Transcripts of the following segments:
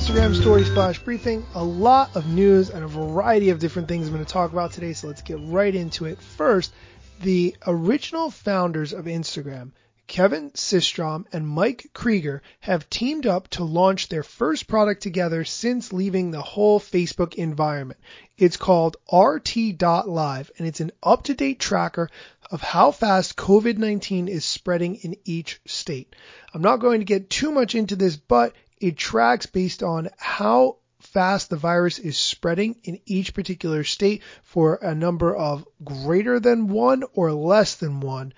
Instagram story Flash Briefing. A lot of news and a variety of different things I'm going to talk about today, so let's get right into it. First, the original founders of Instagram, Kevin Systrom and Mike Krieger, have teamed up to launch their first product together since leaving the whole Facebook environment. It's called RT.Live and it's an up to date tracker of how fast COVID 19 is spreading in each state. I'm not going to get too much into this, but it tracks based on how fast the virus is spreading in each particular state for a number of greater than one or less than one.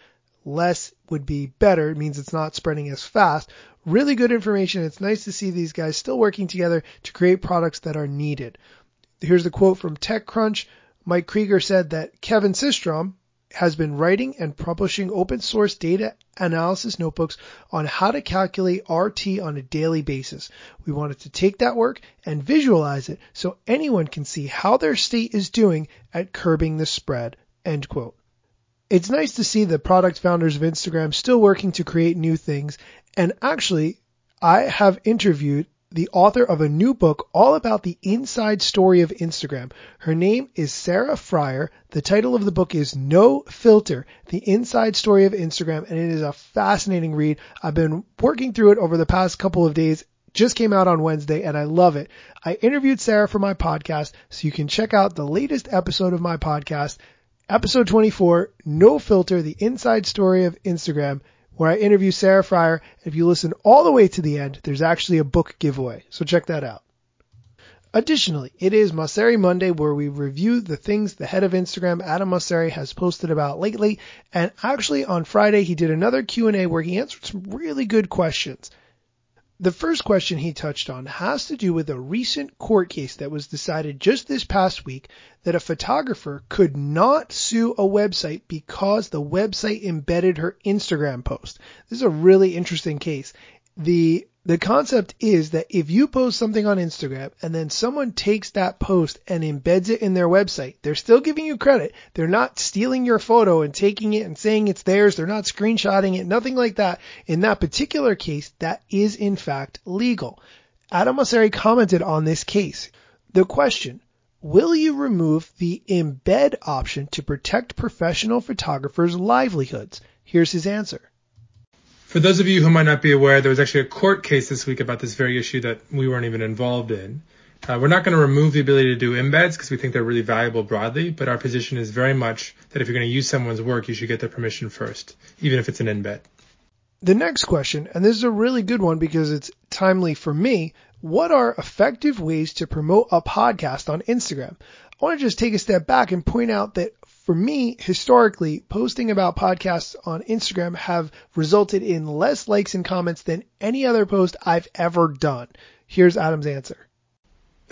Less would be better. It means it's not spreading as fast. Really good information. It's nice to see these guys still working together to create products that are needed. Here's the quote from TechCrunch. Mike Krieger said that Kevin Systrom, has been writing and publishing open source data analysis notebooks on how to calculate RT on a daily basis. We wanted to take that work and visualize it so anyone can see how their state is doing at curbing the spread. End quote. It's nice to see the product founders of Instagram still working to create new things. And actually, I have interviewed the author of a new book all about the inside story of Instagram. Her name is Sarah Frier. The title of the book is No Filter, the inside story of Instagram, and it is a fascinating read. I've been working through it over the past couple of days. Just came out on Wednesday and I love it. I interviewed Sarah for my podcast, so you can check out the latest episode of my podcast, episode 24, No Filter, the inside story of Instagram where I interview Sarah Frier. If you listen all the way to the end, there's actually a book giveaway. So check that out. Additionally, it is Mosseri Monday where we review the things the head of Instagram, Adam Mosseri, has posted about lately. And actually on Friday, he did another Q&A where he answered some really good questions. The first question he touched on has to do with a recent court case that was decided just this past week that a photographer could not sue a website because the website embedded her Instagram post. This is a really interesting case. The the concept is that if you post something on Instagram and then someone takes that post and embeds it in their website, they're still giving you credit. They're not stealing your photo and taking it and saying it's theirs. They're not screenshotting it, nothing like that. In that particular case, that is in fact legal. Adam Mosseri commented on this case. The question, will you remove the embed option to protect professional photographers' livelihoods? Here's his answer. For those of you who might not be aware, there was actually a court case this week about this very issue that we weren't even involved in. Uh, we're not going to remove the ability to do embeds because we think they're really valuable broadly, but our position is very much that if you're going to use someone's work, you should get their permission first, even if it's an embed. The next question, and this is a really good one because it's timely for me. What are effective ways to promote a podcast on Instagram? I want to just take a step back and point out that for me, historically, posting about podcasts on Instagram have resulted in less likes and comments than any other post I've ever done. Here's Adam's answer.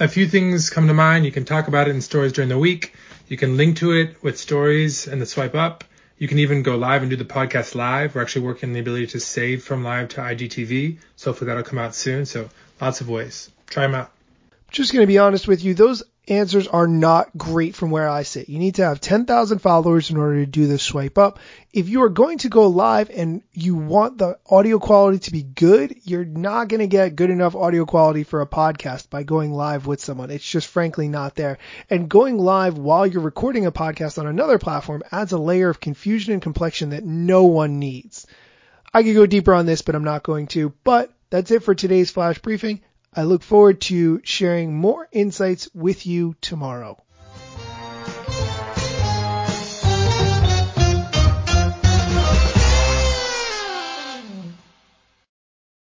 A few things come to mind. You can talk about it in stories during the week. You can link to it with stories and the swipe up. You can even go live and do the podcast live. We're actually working on the ability to save from live to IGTV. So hopefully that'll come out soon. So lots of ways. Try them out. Just going to be honest with you. Those answers are not great from where I sit. You need to have 10,000 followers in order to do the swipe up. If you are going to go live and you want the audio quality to be good, you're not going to get good enough audio quality for a podcast by going live with someone. It's just frankly not there. And going live while you're recording a podcast on another platform adds a layer of confusion and complexion that no one needs. I could go deeper on this, but I'm not going to. But that's it for today's flash briefing. I look forward to sharing more insights with you tomorrow.